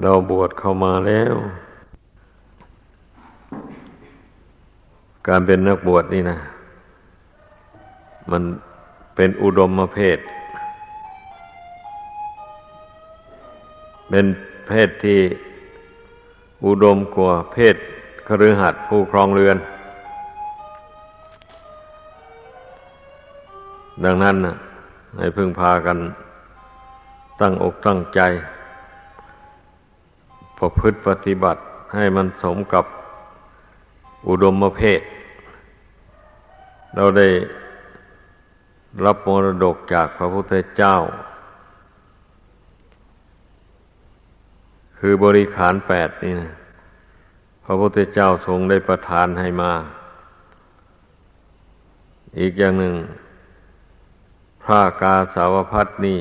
เราบวชเข้ามาแล้ว การเป็นนักบวชนี่นะ มันเป็นอุดมเพศ เป็นเพศที่อุดมกว่าเพศคฤหัสถ์ผู้ครองเรือน ดังนั้นนะให้พึ่งพากันตั้งอกตั้งใจ ประพฤติปฏิบัติให้มันสมกับอุดมเพศ เราได้รับมรดกจากพระพุทธเจ้า คือบริขารแปดนี่นะพระพุทธเจ้าทรงได้ประทานให้มา อีกอย่างหนึ่งพระกาสาวพัดนี่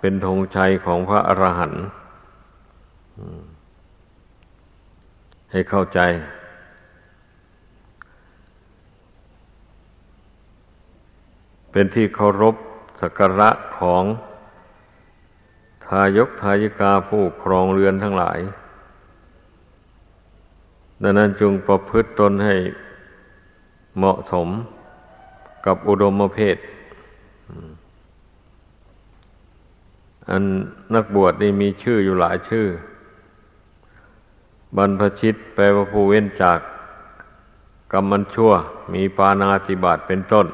เป็นธงชัยของพระอรหันต์ ให้เข้าใจ เป็นที่เคารพสักการะของทายกทายิกาผู้ครองเรือนทั้งหลาย ดังนั้นจงประพฤติตนให้เหมาะสมกับอุดมเพศ อันนักบวชนี่มีชื่ออยู่หลายชื่อ บรรพชิตแปลว่าผู้เว้นจากกรรมันชั่ว มีปานาติบาตเป็นต้น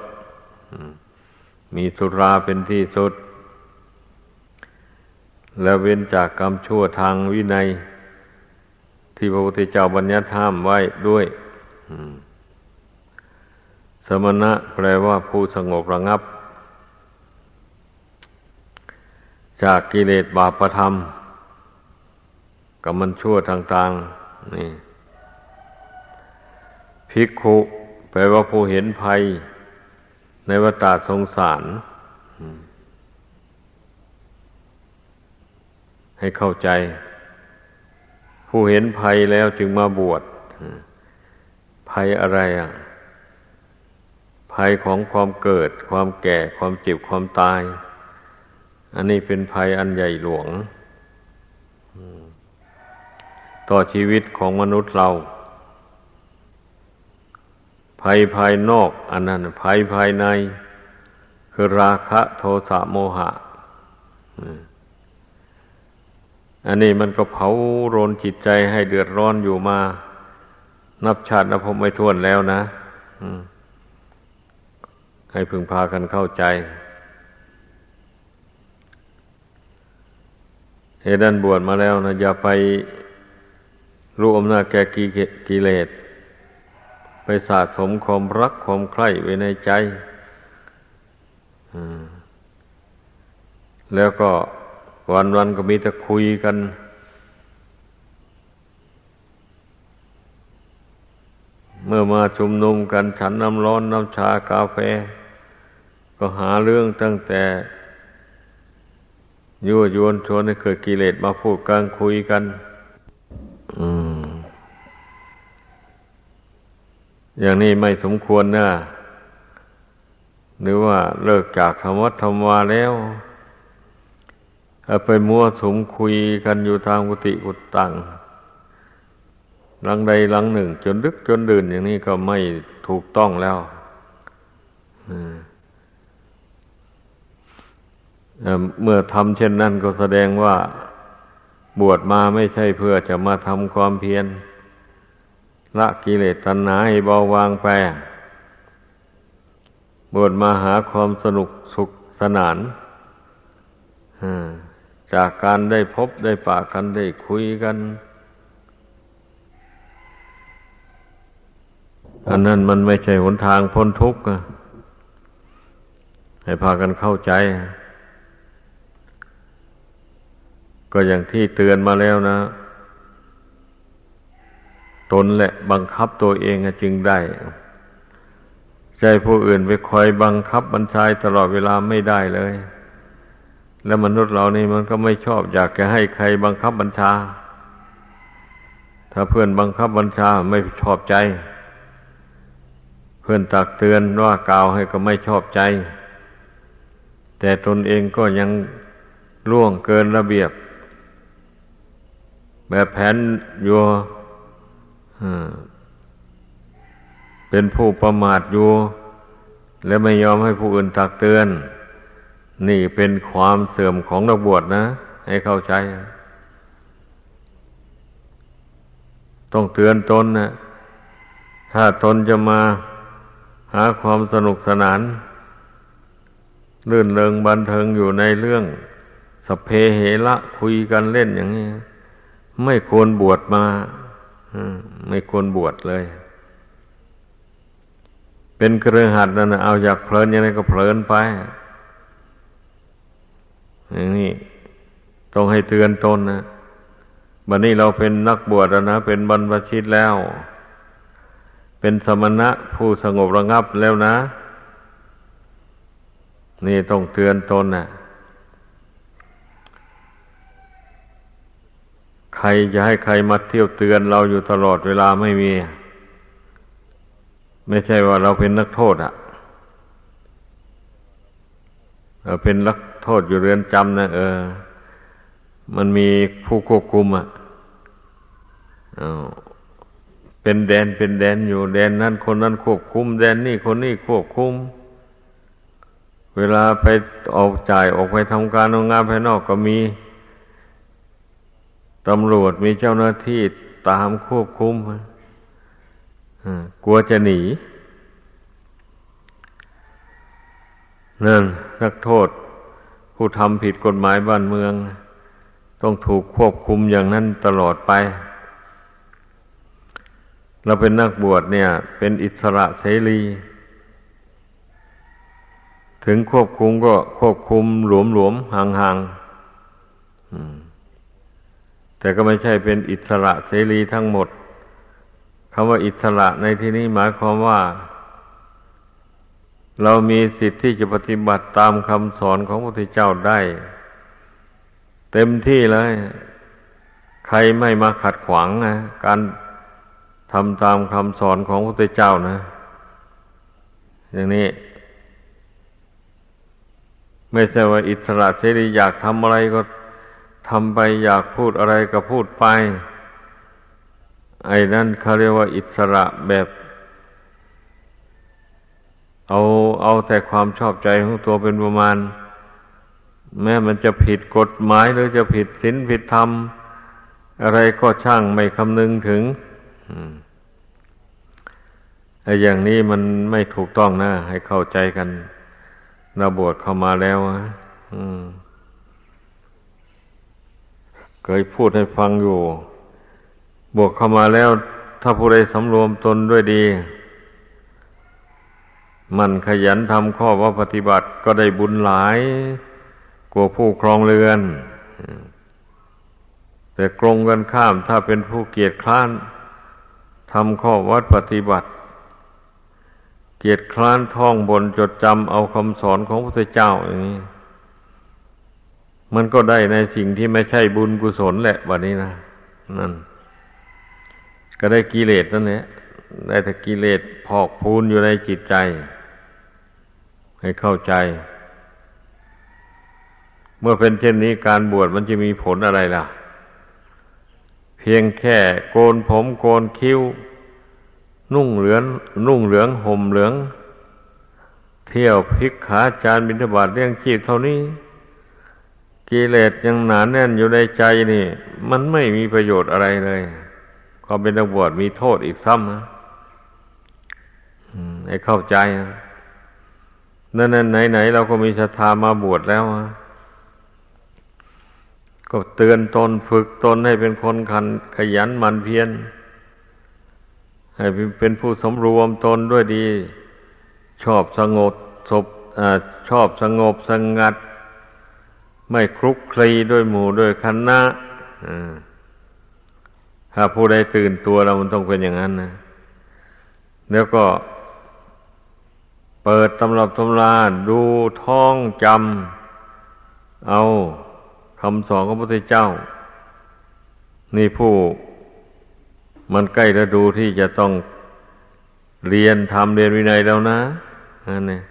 มีสุราเป็นที่สุด แล้วเว้นจากกรรมชั่วทางวินัย ที่พระพุทธเจ้าบัญญัติห้ามไว้ด้วยสมณะแปลว่าผู้สงบระงับ จากกิเลสบาปธรรม กับมันชั่วต่างๆ นี่ภิกขุแปลว่าผู้เห็นภัย ในวัฏสงสาร ให้เข้าใจ ผู้เห็นภัยแล้วจึงมาบวชภัยอะไรอะ ภัยของความเกิด ความแก่ ความเจ็บ ความตาย อันนี้เป็นภัยอันใหญ่หลวง ต่อชีวิตของมนุษย์เรา ภัยภายนอก อันนั้นภัยภายใน คือราคะโทสะโมหะอันนี้มันก็เผาโรนจิตใจให้เดือดร้อนอยู่มา นับชาตินับพบไม่ท้วนแล้วนะให้พึงพากันเข้าใจเหตุดันบวชมาแล้วนะอย่าไป รู้อำนาจแก่กิเลส ไปสะสมความรักความใคร่ไว้ในใจแล้วก็วันวันก็มีแต่คุยกัน เมื่อมาชุมนุมกันฉันน้ำร้อนน้ำชากาแฟ ก็หาเรื่องตั้งแต่ยั่วยวนชวนให้เกิดกิเลสมาพูดกันคุยกัน อืม อย่างนี้ไม่สมควรนะหรือว่าเลิกจากธรรมะธรรมวาแล้วไปมัวสมคุยกันอยู่ทางกุฏิกุฏตังหลังใดหลังหนึ่ง จนดึกจนดื่นอย่างนี้ก็ไม่ถูกต้องแล้วเมื่อทำเช่นนั้นก็แสดงว่าบวชมาไม่ใช่เพื่อจะมาทำความเพียร ละกิเลสตัณหาให้เบาวางไปบวชมาหาความสนุกสุขสนานจากการได้พบได้ปากกันได้คุยกัน อันนั้นมันไม่ใช่หนทางพ้นทุกข์ให้พากันเข้าใจ ก็อย่างที่เตือนมาแล้วนะ ตนแหละบังคับตัวเองจึงได้ ใจผู้อื่นไปคอยบังคับบัญชาตลอดเวลาไม่ได้เลย แล้วมนุษย์เรานี่มันก็ไม่ชอบอยากจะให้ใครบังคับบัญชา ถ้าเพื่อนบังคับบัญชาไม่ชอบใจ เพื่อนตักเตือนว่ากล่าวให้ก็ไม่ชอบใจ แต่ตนเองก็ยังล่วงเกินระเบียบ แบบแผนอยู่ เป็นผู้ประมาทอยู่ และไม่ยอมให้ผู้อื่นตักเตือน นี่เป็นความเสื่อมของนักบวชนะ ให้เข้าใจ ต้องเตือนตนนะถ้าตนจะมาหาความสนุกสนาน ลื่นเริงบันเทิงอยู่ในเรื่องสเพเหระคุยกันเล่นอย่างนี้ ไม่ควรบวชมา ไม่ควรบวชเลย เป็นเครือหัดนั่นเอาอยากเพลินยังไงก็เพลินไปอย่างนี้ต้องให้เตือนตนนะบัดนี้เราเป็นนักบวชแล้วนะ เป็นบรรพชิตแล้ว เป็นสมณะผู้สงบระงับแล้วนะ นี่ต้องเตือนตนนะ่ะ ใครจะให้ใครมาเที่ยวเตือนเราอยู่ตลอดเวลาไม่มี ไม่ใช่ว่าเราเป็นนักโทษอะเราเป็นนักโทษอยู่เรือนจำนะเออ มันมีผู้ควบคุมอะเป็นแดนเป็นแดนอยู่แดนนั้นคนนั้นควบคุม แดนนี่คนนี้ควบคุม เวลาไปออกจ่ายออกไปทำการงานภายนอกก็มี ตำรวจมีเจ้าหน้าที่ตามควบคุมกลัวจะหนีนั่นนักโทษ ผู้ทำผิดกฎหมายบ้านเมือง ต้องถูกควบคุมอย่างนั้นตลอดไป เราเป็นนักบวชเนี่ย เป็นอิสระเสรี ถึงควบคุมก็ควบคุมหลวมๆห่างๆ แต่ก็ไม่ใช่เป็นอิสระเสรีทั้งหมดคำว่าอิสระในที่นี้หมายความว่า เรามีสิทธิ์ที่จะปฏิบัติตามคำสอนของพระพุทธเจ้าได้ เต็มที่เลย ใครไม่มาขัดขวางนะการทำตามคำสอนของพระพุทธเจ้านะ อย่างนี้ ไม่ใช่ว่าอิสระเสรีอยากทำอะไรก็ ทำไปอยากพูดอะไรก็พูดไป ไอ้นั่นเขาเรียกว่าอิสระแบบ เอาเอาแต่ความชอบใจของตัวเป็นประมาณ แม้มันจะผิดกฎหมายหรือจะผิดศีลผิดธรรม อะไรก็ช่างไม่คำนึงถึงไอ้อย่างนี้มันไม่ถูกต้องนะ ให้เข้าใจกันนาบวชเข้ามาแล้วอะอืม เคยพูดให้ฟังอยู่ บวกเข้ามาแล้ว ถ้าผู้ใดสำรวมตนด้วยดี มันขยันทำข้อว่าปฏิบัติก็ได้บุญหลาย กว่าผู้ครองเรือน แต่กรงกันข้ามถ้าเป็นผู้เกียจคร้านทำข้อวัดปฏิบัติ เกียจคร้านท่องบนจดจำเอาคำสอนของพระเจ้าอย่างนี้ มันก็ได้ในสิ่งที่ไม่ใช่บุญกุศลแหละวันนี้นะนั่น ก็ได้กิเลสนั่นแหละได้แต่กิเลสพอกพูนอยู่ในจิตใจ ให้เข้าใจ เมื่อเป็นเช่นนี้การบวชมันจะมีผลอะไรล่ะ เพียงแค่โกนผมโกนคิ้ว นุ่งเหลืองนุ่งเหลืองห่มเหลือง เที่ยวพิกขาจานบิณฑบาตเรื่องชีพเท่านี้ กิเลสยังหนานแน่นอยู่ในใจนี่ มันไม่มีประโยชน์อะไรเลยความเป็นนักบวชมีโทษอีกซ้ำนะให้เข้าใจนั่นนั่นไหนไหนเราก็มีศรัทธามาบวชแล้วก็เตือนตนฝึกตนให้เป็นคนขันขยันมันเพียรให้เป็นผู้สมรวมตนด้วยดี ชอบสงบศพอชอบสงบสงัด ไม่คลุกคลีด้วยหมู่ด้วยคณะถ้าผู้ใดตื่นตัวเรามันต้องเป็นอย่างนั้นนะ แล้วก็เปิดตำรับตำราดูท่องจำเอาคำสอนของพระพุทธเจ้า นี่ผู้มันใกล้ฤดูที่จะต้องเรียนทำเรียนวินัยแล้วนะนั่นเอง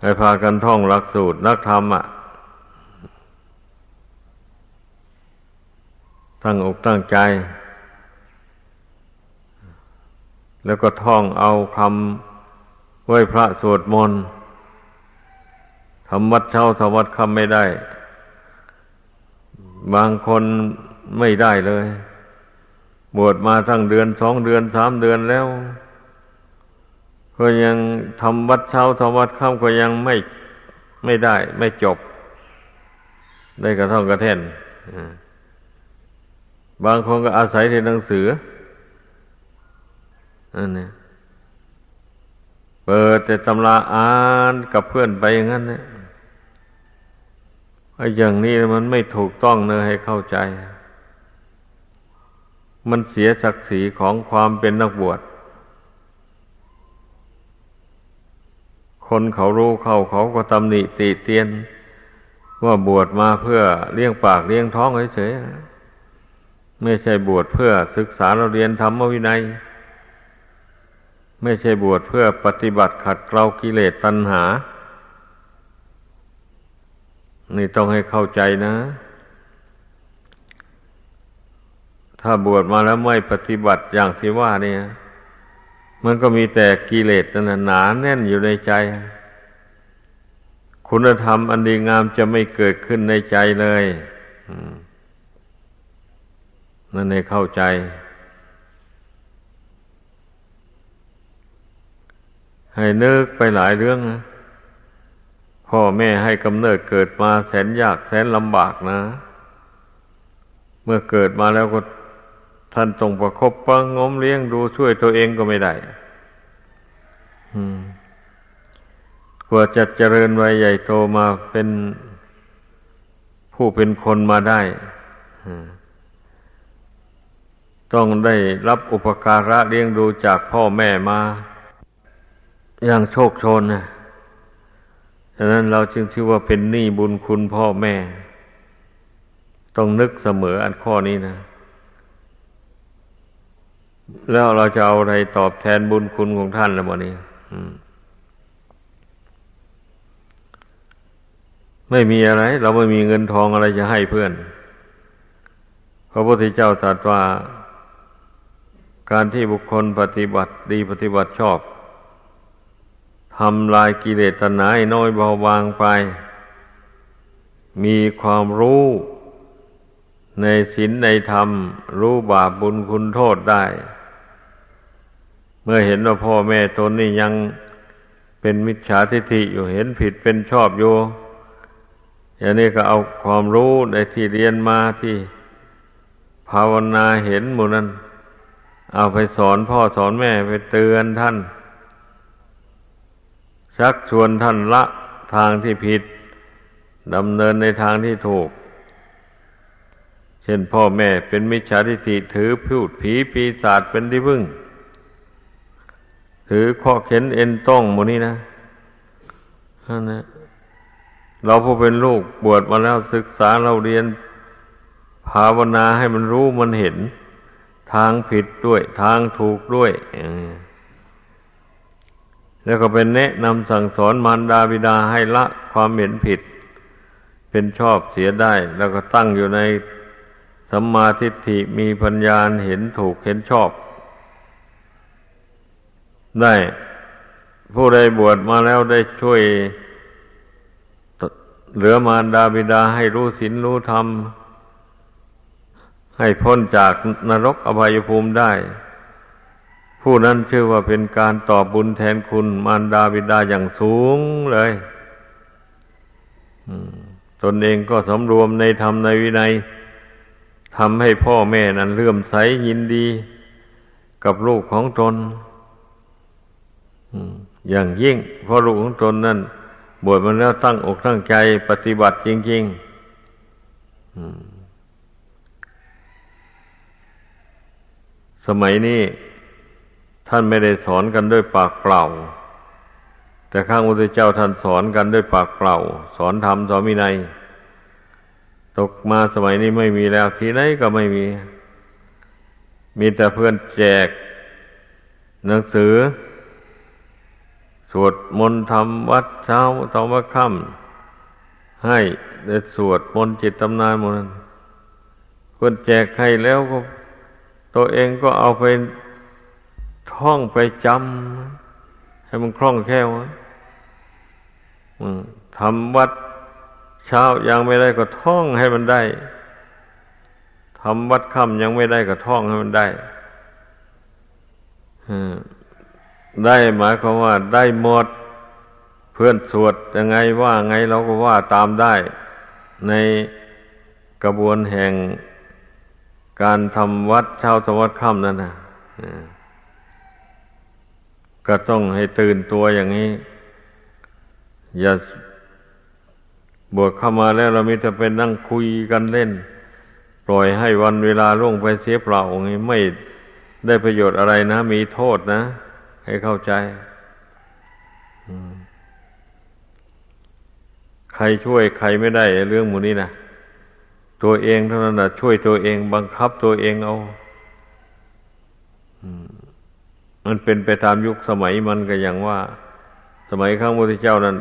ให้พากันท่องหลักสูตรนักธรรมอะ ตั้งอกตั้งใจ แล้วก็ท่องเอาคำไหว้พระสวดมนต์ทำวัดเช้าทำวัดค่ำไม่ได้ บางคนไม่ได้เลย บวชมาทั้งเดือนสองเดือนสามเดือนแล้วก็ยังทำวัดเช้าทำวัดค่ำก็ยังไม่ไม่ได้ ไม่จบ ได้กระท่องกระแท่น บางคนก็อาศัยที่หนังสืออันนี้เปิดแต่ตำราอ่านกับเพื่อนไปอย่างนั้นเนี่ยไอ้อย่างนี้มันไม่ถูกต้องเนอะให้เข้าใจ มันเสียศักดิ์ศรีของความเป็นนักบวช คนเขารู้เข้าเขาก็ตำหนิติเตียน ว่าบวชมาเพื่อเลี้ยงปากเลี้ยงท้องเฉยๆ ไม่ใช่บวชเพื่อศึกษาเราเรียนธรรมวินัย ไม่ใช่บวชเพื่อปฏิบัติขัดเกลากิเลสตัณหา นี่ต้องให้เข้าใจนะ ถ้าบวชมาแล้วไม่ปฏิบัติอย่างที่ว่าเนี่ย มันก็มีแต่กิเลสนั่นหนาแน่นอยู่ในใจ คุณธรรมอันดีงามจะไม่เกิดขึ้นในใจเลย นั่นให้เข้าใจ ให้นึกไปหลายเรื่องนะพ่อแม่ให้กำเนิดเกิดมาแสนยากแสนลำบากนะ เมื่อเกิดมาแล้วก็ท่านต้องประคบประงมเลี้ยงดูช่วยตัวเองก็ไม่ได้กว่าจะเจริญวัยใหญ่โตมาเป็นผู้เป็นคนมาได้ ต้องได้รับอุปการะเลี้ยงดูจากพ่อแม่มา อย่างโชคชนนะฉะนั้นเราจึงชื่อว่าเป็นหนี้บุญคุณพ่อแม่ ต้องนึกเสมออันข้อนี้นะ แล้วเราจะเอาอะไรตอบแทนบุญคุณของท่านแล้ววันนี้ไม่มีอะไร เราไม่มีเงินทองอะไรจะให้เพื่อน พระพุทธเจ้าตรัสว่า การที่บุคคลปฏิบัติดีปฏิบัติชอบทำลายกิเลสตัณหาให้น้อยเบาบางไป มีความรู้ในศีลในธรรม รู้บาปบุญคุณโทษได้ เมื่อเห็นว่าพ่อแม่ตนนี่ยังเป็นมิจฉาทิฏฐิอยู่เห็นผิดเป็นชอบอยู่อย่างนี้ก็เอาความรู้ในที่เรียนมาที่ภาวนาเห็นหมู่นั้น เอาไปสอนพ่อสอนแม่ไปเตือนท่าน ชักชวนท่านละทางที่ผิดดำเนินในทางที่ถูก เช่นพ่อแม่เป็นมิจฉาทิฏฐิถือพูดผีปีศาจเป็นที่พึ่ง ถือข้อเข็นเอ็นต้องหมนี้นะนั่นนะเราผู้เป็นลูกบวชมาแล้วศึกษาเราเรียนภาวนาให้มันรู้มันเห็น ทางผิดด้วย ทางถูกด้วย แล้วก็เป็นแนะนำสั่งสอนมารดาบิดาให้ละความเห็นผิด เป็นชอบเสียได้ แล้วก็ตั้งอยู่ในสัมมาทิฏฐิมีปัญญาเห็นถูกเห็นชอบ ได้ ผู้ใดบวชมาแล้วได้ช่วย เหลือมารดาบิดาให้รู้ศีลรู้ธรรม ให้พ้นจากนรกอบายภูมิได้ ผู้นั้นชื่อว่าเป็นการตอบบุญแทนคุณมารดาบิดาอย่างสูงเลยตนเองก็สำรวมในธรรมในวินัยทำให้พ่อแม่นั้นเลื่อมใสยินดี กับลูกของตนอย่างยิ่งเพราะลูกของตนนั้นบวชมันแล้วตั้งอกตั้งใจปฏิบัติจริง ๆ สมัยนี้ท่านไม่ได้สอนกันด้วยปากเปล่า แต่ข้างพระเจ้าท่านสอนกันด้วยปากเปล่า สอนธรรมสอนมินัยตกมาสมัยนี้ไม่มีแล้วที่ไหนก็ไม่มี มีแต่เพื่อนแจก หนังสือ สวดมนต์ทำวัดเช้าตอนวัดค่ำให้ได้สวดมนต์จิตตำนานมดนั้นคนแจกให้แล้วก็ ตัวเองก็เอาไปท่องไปจำให้มันคล่องแคล่วทำวัดเช้ายังไม่ได้ก็ท่องให้มันได้ทำวัดค่ำยังไม่ได้ก็ท่องให้มันได้ได้หมายความว่าได้หมดเพื่อนสวดยังไงว่าไงเราก็ว่าตามได้ ในกระบวนแห่ง การทำวัดเช้าสวัสดค่ำนั่นนะก็ต้องให้ตื่นตัวอย่างนี้ อย่าบวชเข้ามาแล้วเรามีแต่เป็นนั่งคุยกันเล่น ปล่อยให้วันเวลาล่วงไปเสียเปล่าอย่างนี้ไม่ได้ประโยชน์อะไรนะ มีโทษนะ ให้เข้าใจใครช่วยใครไม่ได้เรื่องมูนี้นะ ตัวเองเท่านั้นนะช่วยตัวเองบังคับตัวเองเอามันเป็นไปตามยุคสมัยมันก็อย่างว่า สมัยข้างพระเจ้านั้น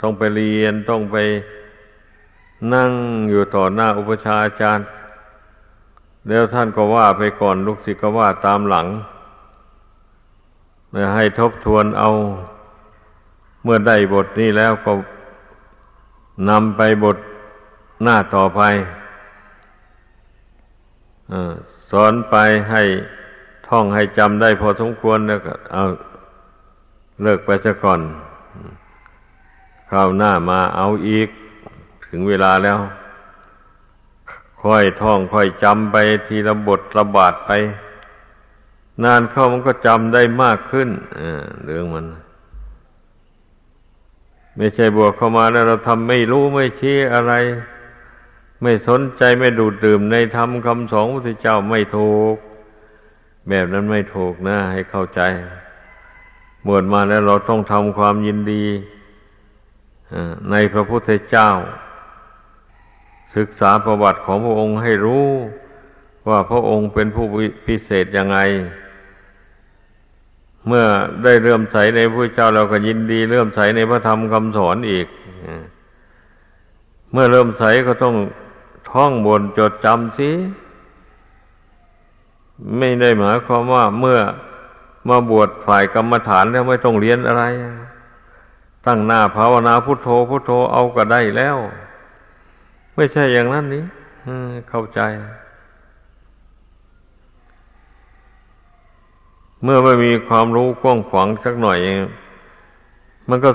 ต้องไปเรียนต้องไปนั่งอยู่ต่อหน้าอุปชาอาจารย์ แล้วท่านก็ว่าไปก่อนลูกศิษย์ก็ว่าตามหลังให้ทบทวนเอา เมื่อได้บทนี้แล้วก็นำไปบทหน้าต่อไป สอนไปให้ท่องให้จำได้พอสมควรแล้วก็เอาเลิกไปซะก่อนข้าวหน้ามาเอาอีก ถึงเวลาแล้ว ค่อยท่องค่อยจำไปทีละบทระบาดไป นานเข้ามันก็จำได้มากขึ้นเรื่องมัน ไม่ใช่บวกเข้ามาแล้วเราทำไม่รู้ไม่ชี้อะไร ไม่สนใจไม่ดูดดื่มในธรรมคำสอนพระเจ้าไม่ถูก แบบนั้นไม่ถูกนะ ให้เข้าใจบวชมาแล้วเราต้องทำความยินดีในพระพุทธเจ้า ศึกษาประวัติของพระองค์ให้รู้ว่าพระองค์เป็นผู้พิเศษยังไง เมื่อได้เลื่มใสในพระเจ้าเราก็ยินดีเลื่มใสในพระธรรมคำสอนอีก เมื่อเริ่มใสก็ต้อง ท่องบนจดจำสิไม่ได้หมายความว่าเมื่อมาบวชฝ่ายกรรมฐานแล้วไม่ต้องเรียนอะไร ตั้งหน้าภาวนาพุทโธพุทโธเอาก็ได้แล้ว ไม่ใช่อย่างนั้นนี้เข้าใจ เมื่อไม่มีความรู้กว้างขวางสักหน่อย มันก็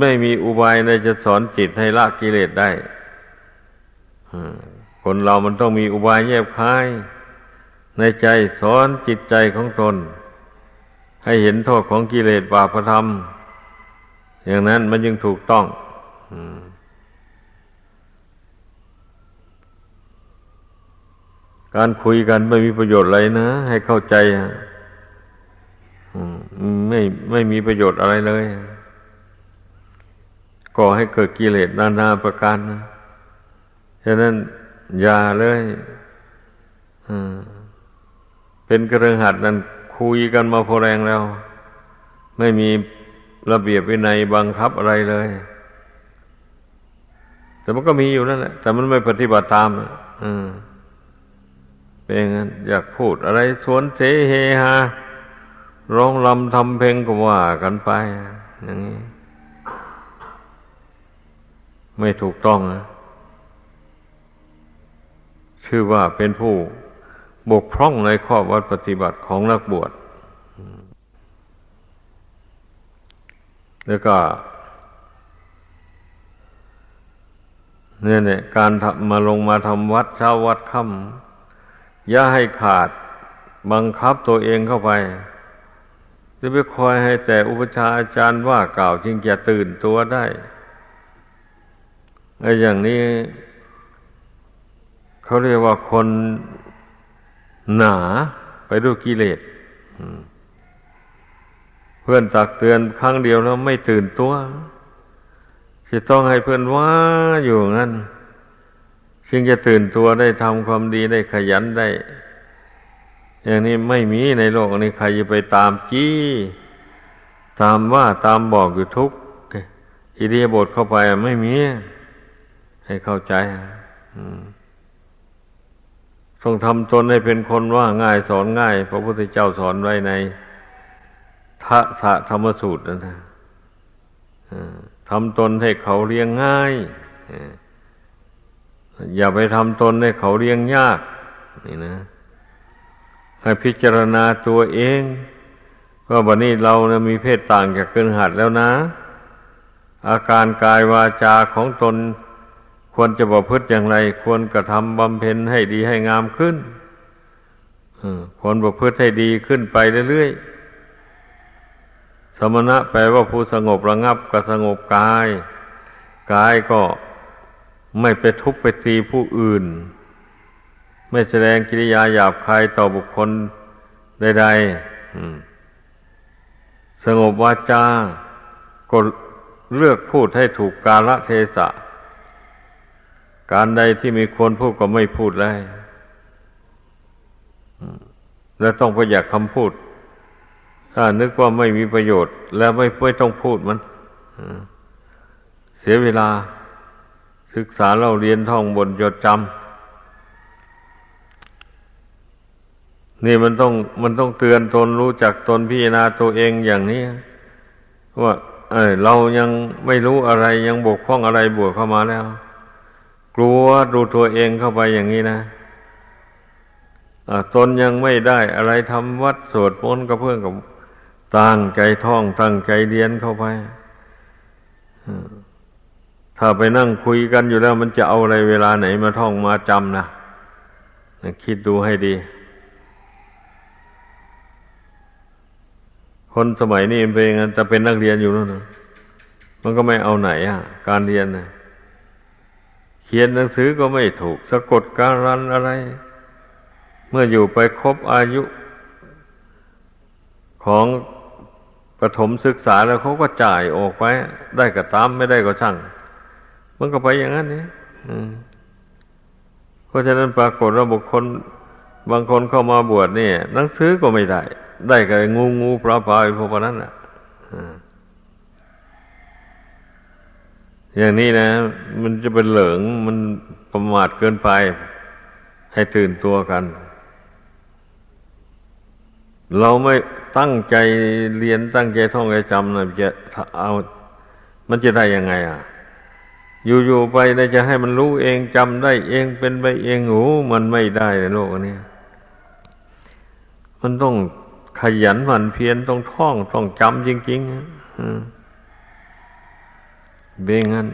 ไม่มีอุบายในจะสอนจิตให้ละกิเลสได้ คนเรามันต้องมีอุบายแยบคาย ในใจสอนจิตใจของตน ให้เห็นโทษของกิเลสบาปธรรม อย่างนั้นมันยังถูกต้องการคุยกันไม่มีประโยชน์อะไรนะ ให้เข้าใจไม่ไม่มีประโยชน์อะไรเลยก่อให้เกิดกิเลสนานาประการนะ ฉะนั้นอย่าเลยเป็นกระหัดนั้นคุยกันมาพอแรงแล้ว ไม่มีระเบียบวินัยบังคับอะไรเลย แต่มันก็มีอยู่นั่นแหละ แต่มันไม่ปฏิบัติตามอืมเป็นงั้นอยากพูดอะไรสวนเสเฮฮาร้องลำทำเพลงก็ว่ากันไป อย่างนี้ ไม่ถูกต้องนะ ชื่อว่าเป็นผู้บกพร่องในข้อวัดปฏิบัติของนักบวชแล้วก็เนี่ยเนี่ยการมาลงมาทำวัดเช้าวัดค่ำอย่าให้ขาดบังคับตัวเองเข้าไปจะไปคอยให้แต่อุปชาอาจารย์ว่ากล่าวจึงจะตื่นตัวได้ไอ้อย่างนี้ เขาเรียกว่าคนหนาไปด้วยกิเลสเพื่อนตักเตือนครั้งเดียวแล้วไม่ตื่นตัวจะต้องให้เพื่อนว่าอยู่งั้นจึงจะตื่นตัวได้ทำความดีได้ขยันได้ อย่างนี้ไม่มีในโลกนี้ใครจะไปตามจี้ตามว่าตามบอกอยู่ทุกอิเดียบทเข้าไปไม่มี ให้เข้าใจ อืม ต้องทำตนให้เป็นคนว่าง่ายสอนง่าย พระพุทธเจ้าสอนไว้ในทะสะธรรมสูตรนะนะทำตนให้เขาเลี้ยงง่าย อย่าไปทำตนให้เขาเลี้ยงยาก นี่นะ ให้พิจารณาตัวเองว่าวันนี้เรานะมีเพศต่างจากเกินหัดแล้วนะ อาการกายวาจาของตน ควรจะประพฤติอย่างไร ควรกระทำบำเพ็ญให้ดีให้งามขึ้นควรประพฤติให้ดีขึ้นไปเรื่อยๆ สมณะแปลว่าผู้สงบระงับก็สงบกาย กายก็ไม่ไปทุบไปตีผู้อื่น ไม่แสดงกิริยาหยาบคายต่อบุคคลใดๆสงบวาจาก็เลือกพูดให้ถูกกาลเทศะ การใดที่มีควรพูดก็ไม่พูดเลยและต้องประหยัดคำพูด ถ้านึกว่าไม่มีประโยชน์ แล้วไม่ไม่ต้องพูดมันเสียเวลา ศึกษาเราเรียนท่องบนจดจำนี่มันต้องมันต้องเตือนตนรู้จักตนพิจารณาตัวเองอย่างนี้ ว่า เออเรายังไม่รู้อะไรยังบกพร่องอะไรบวกเข้ามาแล้ว กลัวดูตัวเองเข้าไปอย่างนี้นะตนยังไม่ได้อะไรทำวัดสวดมนต์กับเพื่อนกับตั้งใจท่องตั้งใจเรียนเข้าไปถ้าไปนั่งคุยกันอยู่แล้ว มันจะเอาอะไรเวลาไหนมาท่องมาจำนะคิดดูให้ดี คนสมัยนี้เป็นงั้นจะเป็นนักเรียนอยู่นั่นะมันก็ไม่เอาไหนอะ การเรียนนะ เขียนหนังสือก็ไม่ถูก สะกดการันอะไร เมื่ออยู่ไปครบอายุของประถมศึกษาแล้วเขาก็จ่ายออกไป ได้ก็ตามไม่ได้ก็ช่าง มันก็ไปอย่างนั้นนี่เพราะฉะนั้นปรากฏว่าบุคคลบางคนเข้ามาบวชเนี่ยหนังสือก็ไม่ได้ ได้ก็งูงูปลาปลาพวกนั้นอะ อย่างนี้นะ มันจะเป็นเหลิงมันประมาทเกินไป ให้ตื่นตัวกัน เราไม่ตั้งใจเรียนตั้งใจท่องใจจำนะจะเอา มันจะได้ยังไง อะ อยู่ๆไปนะจะให้มันรู้เองจำได้เองเป็นไปเองโอ้มันไม่ได้ในโลกนี้มันต้องขยันหมั่นเพียรต้องท่องต้องจำจริงๆอืม เบงัน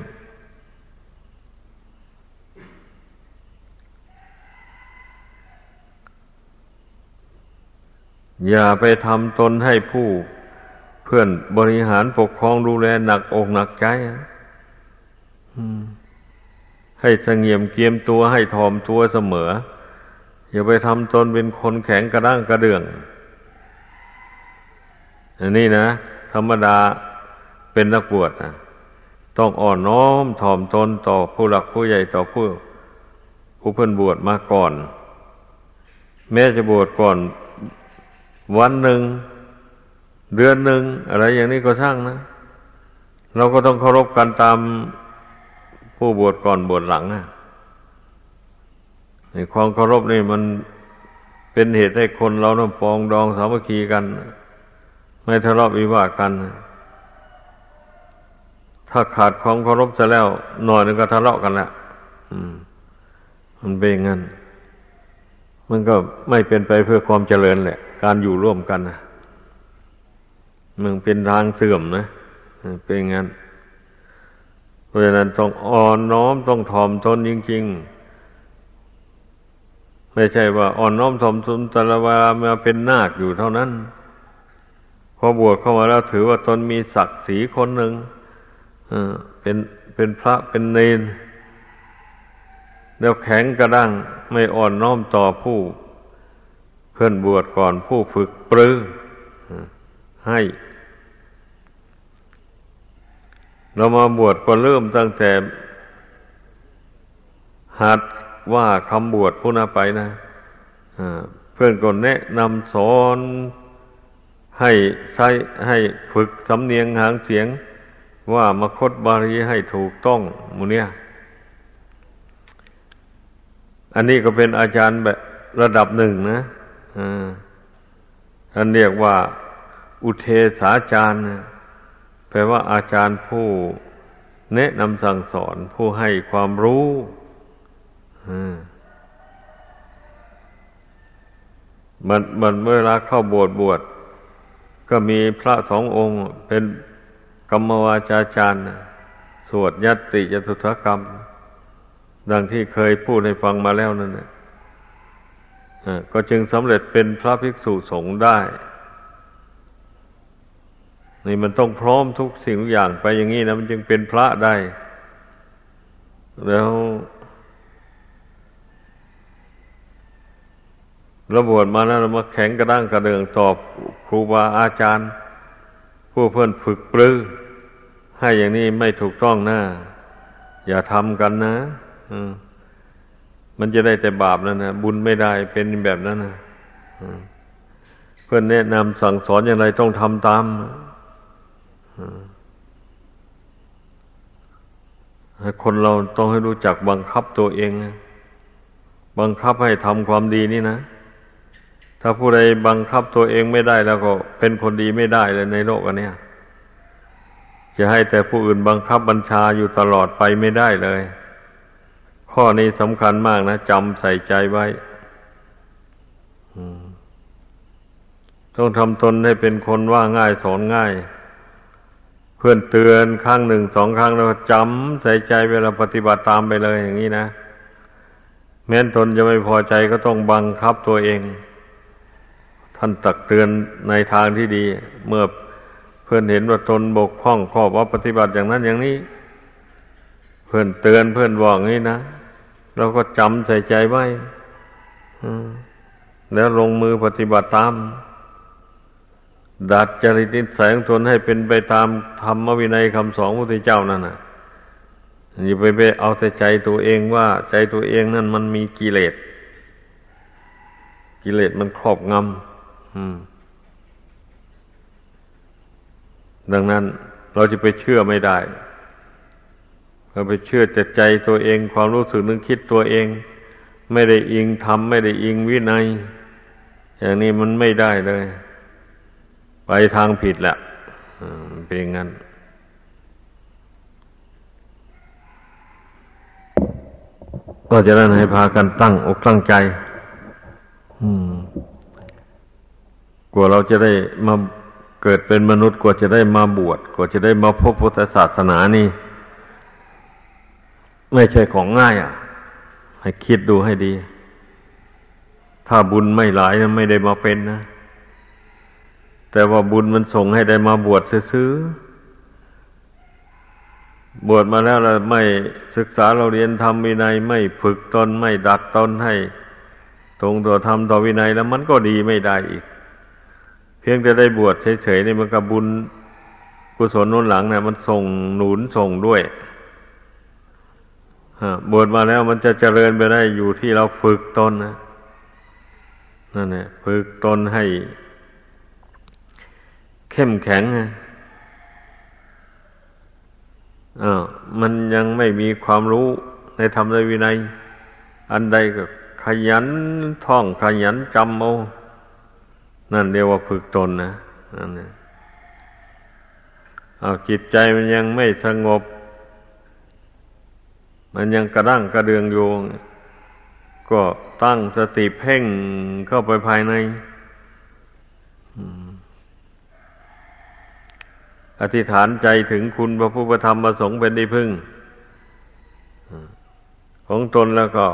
อย่าไปทำตนให้ผู้เพื่อนบริหารปกครองดูแลหนักอกหนักใจให้สงเงียมเกียมตัวให้ทอมตัวเสมอ อย่าไปทำตนเป็นคนแข็งกระด้างกระเดื่องอันนี้นะ ธรรมดาเป็นนักบวชนะ ต้องอ่อนน้อมถ่อมตนต่อผู้หลักผู้ใหญ่ต่อผู้ผู้เพิ่นบวชมาก่อน แม้จะบวชก่อนวันหนึ่ง เดือนหนึ่ง อะไรอย่างนี้ก็ช่างนะ เราก็ต้องเคารพกันตามผู้บวชก่อนบวชหลังนะในความเคารพนี่มันเป็นเหตุให้คนเราต้องปองดองสามัคคีกัน ไม่ทะเลาะวิวาทกัน ถ้าขาดความเคารพจะแล้วหน่อยนึงก็ทะเลาะกันแหละมันเป็นงั้น มันก็ไม่เป็นไปเพื่อความเจริญแหละ การอยู่ร่วมกันนะมันเป็นทางเสื่อมนะเป็นงั้น เพราะฉะนั้นต้องอ่อนน้อมต้องถ่อมตนจริง ๆไม่ใช่ว่าอ่อนน้อมถ่อมตนต่ละวามาเป็นนาคอยู่เท่านั้น พอบวชเข้ามาแล้วถือว่าตนมีศักดิ์ศรีคนหนึ่ง เป็นเป็นพระเป็นเนน แล้วแข็งกระด้างไม่อ่อนน้อมต่อผู้ เพื่อนบวชก่อนผู้ฝึกปรือให้ เรามาบวชก็เริ่มตั้งแต่ หัดว่าคำบวชผู้นาไปนะเพื่อนก็แนะนำสอนให้ใช้ให้ฝึกสำเนียงหางเสียง ว่ามคตบาลีให้ถูกต้องมูเนี่ย อันนี้ก็เป็นอาจารย์แบบระดับหนึ่งนะท่านเรียกว่า อุเทศาจารย์ แปลว่าอาจารย์ผู้แนะนำสั่งสอนผู้ให้ความรู้มันมันเมื่อลาเข้าบวชบวช ก็มีพระสององค์เป็น กรรมวาจาจารย์สวดยัตติยตุถกรรม ดังที่เคยพูดให้ฟังมาแล้วนั่นแหละก็จึงสำเร็จเป็นพระภิกษุสงฆ์ได้ นี่มันต้องพร้อมทุกสิ่งทุกอย่างไปอย่างนี้นะมันจึงเป็นพระได้ แล้วระบวชมาแล้วมาแข็งกระด้างกระเดืองตอบครูบาอาจารย์ ผู้เพื่อนฝึกปรือ ให้อย่างนี้ไม่ถูกต้องนะอย่าทำกันนะมันจะได้แต่บาปแล้วนะบุญไม่ได้เป็นแบบนั้นนะเพื่อนแนะนำสั่งสอนอย่างไรต้องทำตามคนเราต้องให้รู้จักบังคับตัวเอง บังคับให้ทำความดีนี่นะ ถ้าผู้ใดบังคับตัวเองไม่ได้แล้วก็เป็นคนดีไม่ได้เลยในโลกอันนี้ จะให้แต่ผู้อื่นบังคับบัญชาอยู่ตลอดไปไม่ได้เลย ข้อนี้สำคัญมากนะจำใส่ใจไว้ต้องทำตนให้เป็นคนว่าง่ายสอนง่าย เพื่อนเตือนครั้งหนึ่งสองครั้งแล้วจำใส่ใจเวลาปฏิบัติตามไปเลยอย่างนี้นะ แม้นตนจะไม่พอใจก็ต้องบังคับตัวเอง ท่านตักเตือนในทางที่ดี เมื่อ พื่อนเห็นว่าตนบกพร่องข้อว่าปฏิบัติอย่างนั้นอย่างนี้ เพื่อนเตือนเพื่อนบอกงี้นะเราก็จำใส่ใจไว้แล้วลงมือปฏิบัติตาม ดัดจริตนิสัยของตนให้เป็นไปตามธรรมวินัยคำสอนพระพุทธเจ้านั่นน่ะอย่าไปไปเอาแต่ใจตัวเองว่า ใจตัวเองนั่นมันมีกิเลสกิเลสมันครอบงำ ดังนั้นเราจะไปเชื่อไม่ได้เราไปเชื่อแต่ใจตัวเอง ความรู้สึกนึกคิดตัวเอง ไม่ได้อิงธรรมไม่ได้อิงวินัย อย่างนี้มันไม่ได้เลย ไปทางผิดแหละเป็นงั้นก็จะนั้นให้พากันตั้งอกตั้งใจ อืมกว่าเราจะได้มา เกิดเป็นมนุษย์กว่าจะได้มาบวชกว่าจะได้มาพบพุทธศาสนานี่ ไม่ใช่ของง่ายอะ ให้คิดดูให้ดี ถ้าบุญไม่หลายนะไม่ได้มาเป็นนะ แต่ว่าบุญมันส่งให้ได้มาบวชซื้อบวชมาแล้วเราไม่ศึกษาเราเรียนทำวินัยไม่ฝึกตนไม่ดัดตนให้ ตรงตัวทำต่อวินัยแล้วมันก็ดีไม่ได้อีก เพียงจะได้บวชเฉยๆนี่มันกับบุญกุศลนุนหลังเนี่ยมันส่งหนุนส่งด้วยบวชมาแล้วมันจะเจริญไปได้อยู่ที่เราฝึกตนนะนั่นแหละฝึกตนให้ เข้มแข็งอ่ามันยังไม่มีความรู้ในธรรมในวินัย อันใดก็ขยันท่องขยันจำเอา นั่นเรียกว่าฝึกตนนะนั่นนะเอาจิตใจมันยังไม่สงบ มันยังกระด้างกระเดืองอยู่ ก็ตั้งสติเพ่งเข้าไปภายในอธิษฐานใจถึงคุณพระพุทธธรรมประสงค์เป็นที่พึ่ง ของตนแล้วก็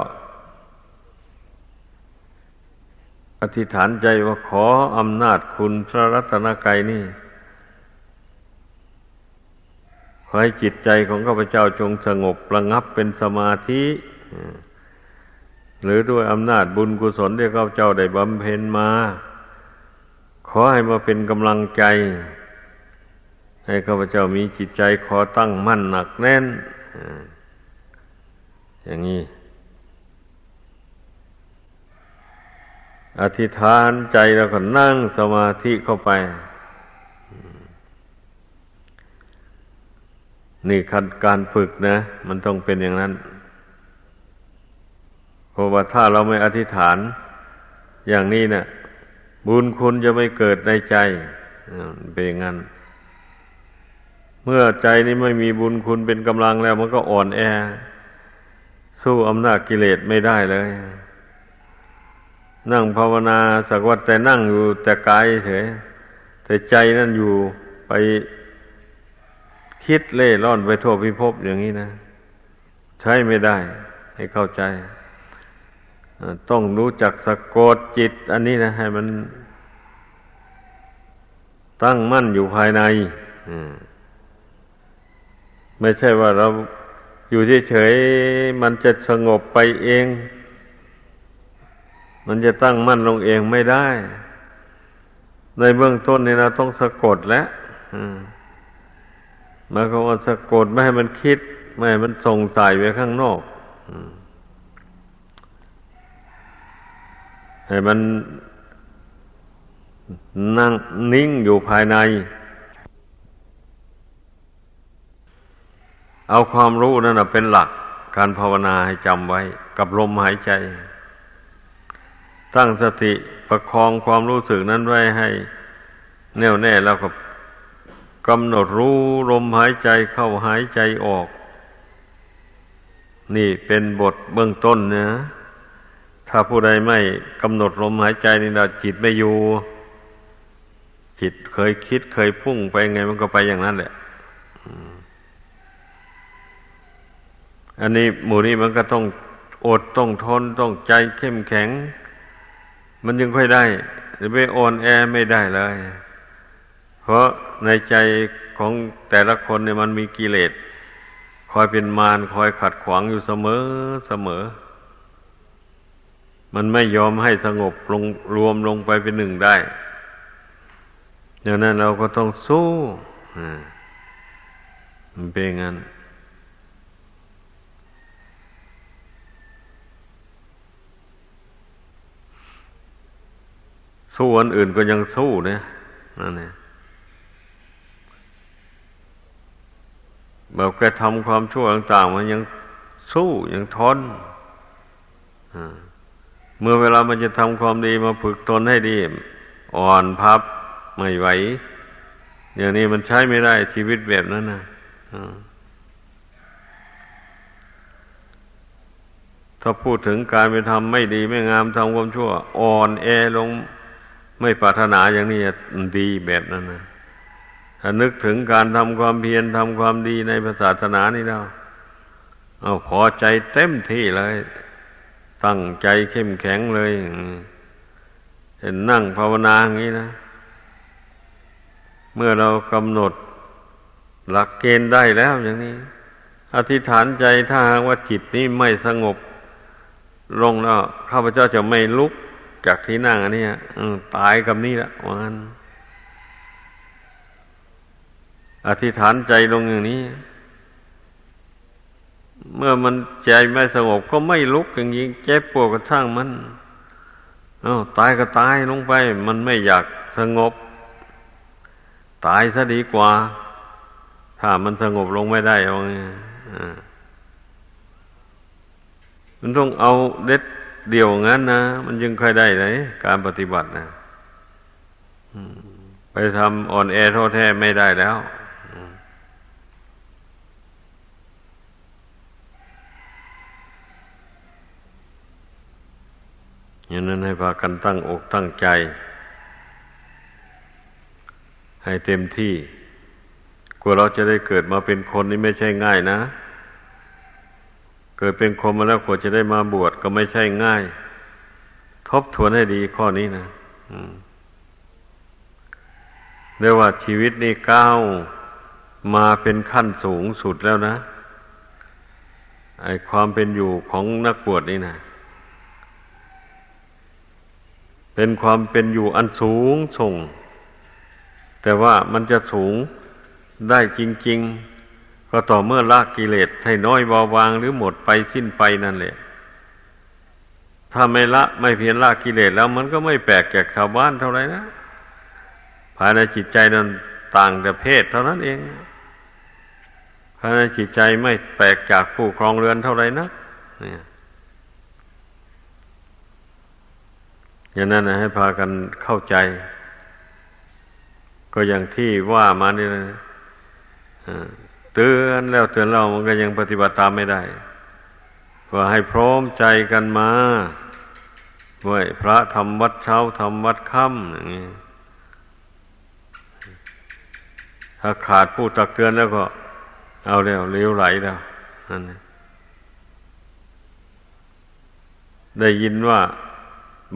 อธิษฐานใจว่าขออำนาจคุณพระรัตนกายนี่ขอให้จิตใจของข้าพเจ้าจงสงบระงับเป็นสมาธิหรือด้วยอำนาจบุญกุศลที่ข้าพเจ้าได้บำเพ็ญมา ขอให้มาเป็นกำลังใจ ให้ข้าพเจ้ามีจิตใจขอตั้งมั่นหนักแน่นอย่างนี้ อธิษฐานใจแล้วก็นั่งสมาธิเข้าไป นี่ขั้นการฝึกนะ มันต้องเป็นอย่างนั้นเพราะว่าถ้าเราไม่อธิษฐาน อย่างนี้เนะ่ะบุญคุณจะไม่เกิดในใจเป็นอย่างนั้น เมื่อใจนี้ไม่มีบุญคุณเป็นกำลังแล้ว มันก็อ่อนแอ สู้อำนาจกิเลสไม่ได้เลย นั่งภาวนาสักวัดแต่นั่งอยู่แต่กายเฉยแต่ใจนั่นอยู่ไปคิดเล่ร่อนไปทั่วพิภพอย่างนี้นะ ใช้ไม่ได้ ให้เข้าใจต้องรู้จักสะกดจิต อันนี้นะให้มัน ตั้งมั่นอยู่ภายในไม่ใช่ว่าเราอยู่เฉยๆมันจะสงบไปเอง มันจะตั้งมั่นลงเองไม่ได้ ในเบื้องต้นนี่เราต้องสะกดแล้วมาก็ว่าสะกดไม่ให้มันคิด ไม่ให้มันส่งสายไปข้างนอกให้มันนั่งนิ่งอยู่ภายใน เอาความรู้นั่นเป็นหลักการภาวนาให้จำไว้ กับลมหายใจ ตั้งสติประคองความรู้สึกนั้นไว้ให้แน่วแน่แล้วก็กำหนดรู้ลมหายใจเข้าหายใจออก นี่เป็นบทเบื้องต้นนะถ้าผู้ใดไม่กำหนดลมหายใจนี่เราจิตไม่อยู่ จิตเคยคิดเคยพุ่งไปไงมันก็ไปอย่างนั้นแหละอันนี้หมู่นี้มันก็ต้องอดต้องทนต้องใจเข้มแข็ง มันยังค่อยได้ หรือไปอ่อนแอไม่ได้เลย เพราะในใจของแต่ละคนเนี่ยมันมีกิเลสคอยเป็นมารคอยขัดขวางอยู่เสมอเสมอ มันไม่ยอมให้สงบลงรวมลงไปเป็นหนึ่งได้ดังนั้นเราก็ต้องสู้มันเป็นงั้น สู้อันอื่นก็ยังสู้เนี่ยนั่นเองแบบแกทำความชั่วต่างๆมันยังสู้ยังทนเมื่อเวลามันจะทำความดีมาฝึกตนให้ดี อ่อนพับไม่ไหวอย่างนี้มันใช้ไม่ได้ชีวิตแบบนั้นนะถ้าพูดถึงการไปทำไม่ดีไม่งามทำความชั่ว อ่อนแอลง ไม่ปรารถนาอย่างนี้ดีแบบนั้นนะถ้านึกถึงการทำความเพียรทำความดีในศาสนานี่แล้วเอาพอใจเต็มที่เลย ตั้งใจเข้มแข็งเลยเห็นนั่งภาวนาอย่างนี้นะ เมื่อเรากำหนดหลักเกณฑ์ได้แล้วอย่างนี้ อธิษฐานใจถ้าหากว่าจิตนี้ไม่สงบลงแล้วข้าพเจ้าจะไม่ลุก จากที่นั่งอันนี้ตายกับนี่ละวันอธิษฐานใจลงอย่างนี้ เมื่อมันใจไม่สงบก็ไม่ลุกอย่างนี้เจ็บปวดก็ช่างมันอาตายก็ตายลงไป มันไม่อยากสงบ ตายซะดีกว่า ถ้ามันสงบลงไม่ได้เอาไงมันต้องเอาเด็ด เดียวงั้นนะมันยังค่อยได้เลยการปฏิบัตินะไปทำอ่อนแอโทษแท้ไม่ได้แล้วอย่างนั้นให้พากันตั้งอกตั้งใจ ให้เต็มที่ กว่าเราจะได้เกิดมาเป็นคนนี่ไม่ใช่ง่ายนะ เกิดเป็นคนมาแล้วกว่าจะได้มาบวชก็ไม่ใช่ง่าย ทบทวนให้ดีข้อนี้นะเรียกว่าชีวิตนี้ก้าวมาเป็นขั้นสูงสุดแล้วนะ ไอความเป็นอยู่ของนักบวชนี่นะเป็นความเป็นอยู่อันสูงส่ง แต่ว่ามันจะสูงได้จริง ๆ ก็ต่อเมื่อละกิเลสให้น้อยเบาบางหรือหมดไปสิ้นไปนั่นแหละ ถ้าไม่ละไม่เพียรละกิเลสแล้วมันก็ไม่แปลกจากชาวบ้านเท่าไรนะภายในจิตใจนั้นต่างแต่เพศเท่านั้นเองภายในจิตใจไม่แปลกจากผู้ครองเรือนเท่าไรนะเนี่ยอย่างนั้นนะให้พากันเข้าใจ ก็อย่างที่ว่ามานี่นะเตือนแล้วเตือนเรามันก็ยังปฏิบัติตามไม่ได้ว่าให้พร้อมใจกันมาด้วยพระทำวัดเช้าทำวัดค่ำอย่างนี้ถ้าขาดผู้ตักเตือนแล้วก็ เอาแล้วเลี้ยวไหลแล้วนั่นได้ยินว่า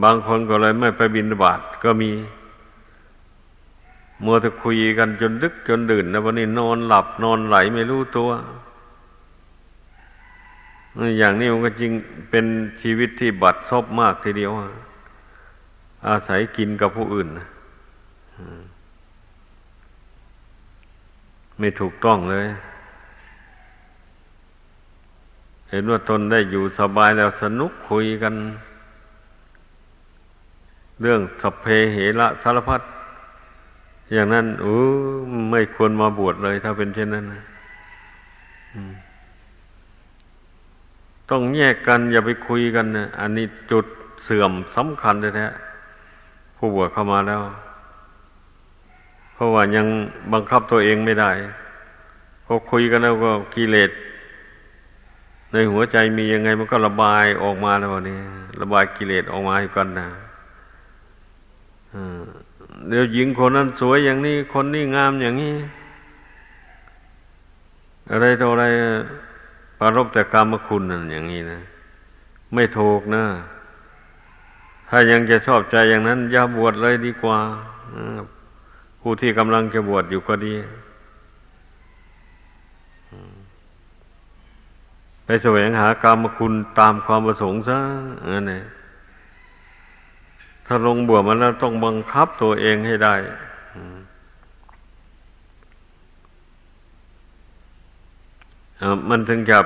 บางคนก็เลยไม่ไปบินบาตก็มี มัวจะคุยกันจนดึกจนดื่นนะวันนี้นอนหลับนอนไหลไม่รู้ตัว อย่างนี้มันก็จริงเป็นชีวิตที่บัดซบมากทีเดียว อาศัยกินกับผู้อื่นไม่ถูกต้องเลย เห็นว่าตนได้อยู่สบายแล้วสนุกคุยกัน เรื่องสเพเหระสารพัด อย่างนั้นโอ้ไม่ควรมาบวชเลยถ้าเป็นเช่นนั้นนะต้องแยกกันอย่าไปคุยกันนะอันนี้จุดเสื่อมสำคัญแท้ๆผู้บวชเข้ามาแล้ว เพราะว่ายังบังคับตัวเองไม่ได้พอคุยกันแล้วก็กิเลสในหัวใจมียังไงมันก็ระบายออกมาแล้ววันนี้ระบายกิเลสออกมาให้กันนะ เดี๋ยวหญิงคนนั้นสวยอย่างนี้ คนนี้งามอย่างนี้ อะไรต่ออะไรปารบแต่กรรมคุณนั่นอย่างนี้นะ ไม่ถูกนะ ถ้ายังจะชอบใจอย่างนั้น อย่าบวชเลยดีกว่าผู้ที่กำลังจะบวชอยู่ก็ดี ไปแสวงหากรรมคุณตามความประสงค์ซะนั่นเอง ถ้าลงบวชมันแล้วต้องบังคับตัวเองให้ได้มันถึงจะ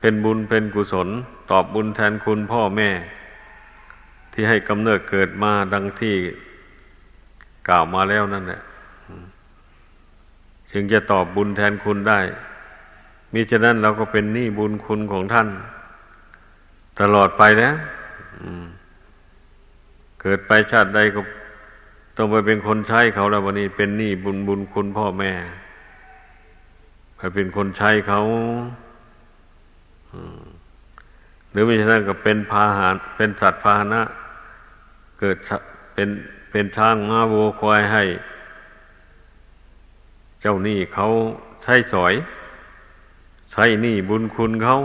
เป็นบุญเป็นกุศล ตอบบุญแทนคุณพ่อแม่ ที่ให้กำเนิดเกิดมาดังที่กล่าวมาแล้วนั่นแหละจึงจะตอบบุญแทนคุณได้มิฉะนั้นเราก็เป็นหนี้บุญคุณของท่าน ตลอดไปนะ เกิดไปชาติใดก็ต้องไปเป็นคนใช้เขาแล้ววันนี้เป็นหนี้บุญบุญคุณพ่อแม่ไปเป็นคนใช้เขาหรือไม่ฉะนั้นก็เป็นพาหานเป็นสัตว์พาหนะ เกิดเป็นเป็นช้างม้าวัวควายให้ เจ้าหนี้เขาใช้สอย ใช้หนี้บุญคุณเขา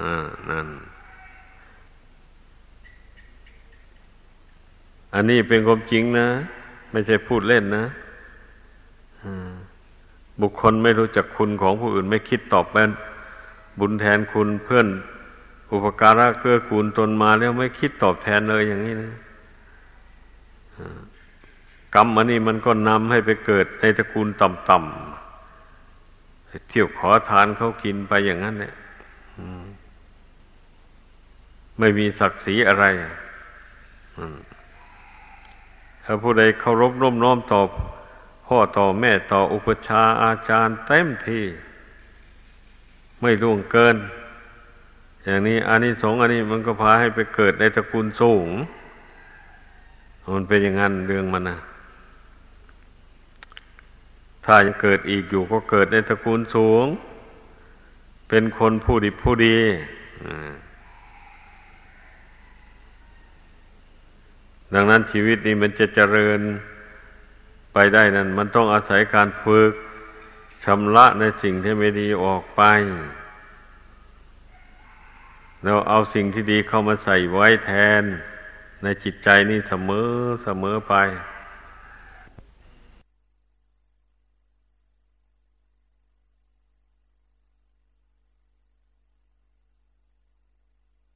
อ่านั่น อันนี้เป็นความจริงนะ ไม่ใช่พูดเล่นนะบุคคลไม่รู้จักคุณของผู้อื่น ไม่คิดตอบแทนบุญแทนคุณเพื่อน อุปการะเกื้อกูลตนมาแล้วไม่คิดตอบแทนเลยอย่างนี้นะกรรมอันนี้มันก็นำให้ไปเกิดในตระกูลต่ำๆเที่ยวขอทานเขากินไปอย่างนั้นเนี่ยไม่มีศักดิ์ศรีอะไร ถ้าผู้ใดเคารพร่มน้อมต่อพ่อต่อแม่ต่ออุปชาอาจารย์เต็มที่ ไม่ล่วงเกิน อย่างนี้อานิสงส์อันนี้มันก็พาให้ไปเกิดในตระกูลสูง มันเป็นอย่างนั้นเรื่องมันนะถ้ายังเกิดอีกอยู่ก็เกิดในตระกูลสูง เป็นคนผู้ดีผู้ดี ดังนั้นชีวิตนี้มันจะเจริญไปได้นั้น มันต้องอาศัยการฝึกชำระในสิ่งที่ไม่ดีออกไป แล้วเอาสิ่งที่ดีเข้ามาใส่ไว้แทน ในจิตใจนี่เสมอเสมอไป